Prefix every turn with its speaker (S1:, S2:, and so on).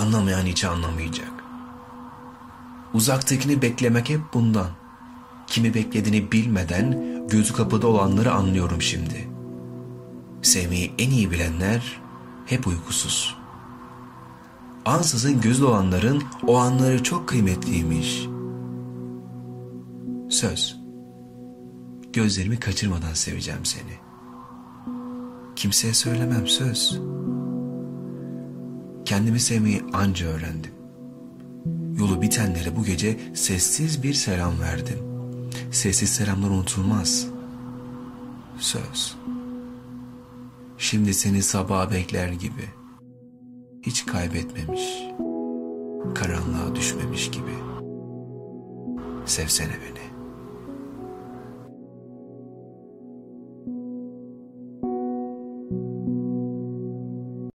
S1: Anlamayan hiç anlamayacak. Uzaktakini beklemek hep bundan. Kimi beklediğini bilmeden gözü kapıda olanları anlıyorum şimdi. Sevmeyi en iyi bilenler hep uykusuz. Ansızın gözü olanların o anları çok kıymetliymiş. Söz. Gözlerimi kaçırmadan seveceğim seni. Kimseye söylemem söz. Kendimi sevmeyi anca öğrendim. Yolu bitenlere bu gece sessiz bir selam verdim. Sessiz selamlar unutulmaz. Söz. Şimdi seni sabaha bekler gibi. Hiç kaybetmemiş. Karanlığa düşmemiş gibi. Sevsene beni.